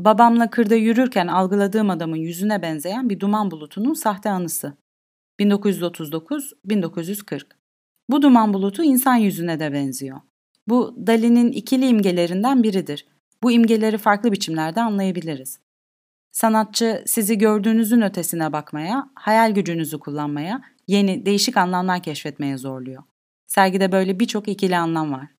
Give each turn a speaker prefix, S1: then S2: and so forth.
S1: babamla kırda yürürken algıladığım adamın yüzüne benzeyen bir duman bulutunun sahte anısı. 1939-1940. Bu duman bulutu insan yüzüne de benziyor. Bu Dali'nin ikili imgelerinden biridir. Bu imgeleri farklı biçimlerde anlayabiliriz. Sanatçı sizi gördüğünüzün ötesine bakmaya, hayal gücünüzü kullanmaya, yeni, değişik anlamlar keşfetmeye zorluyor. Sergide böyle birçok ikili anlam var.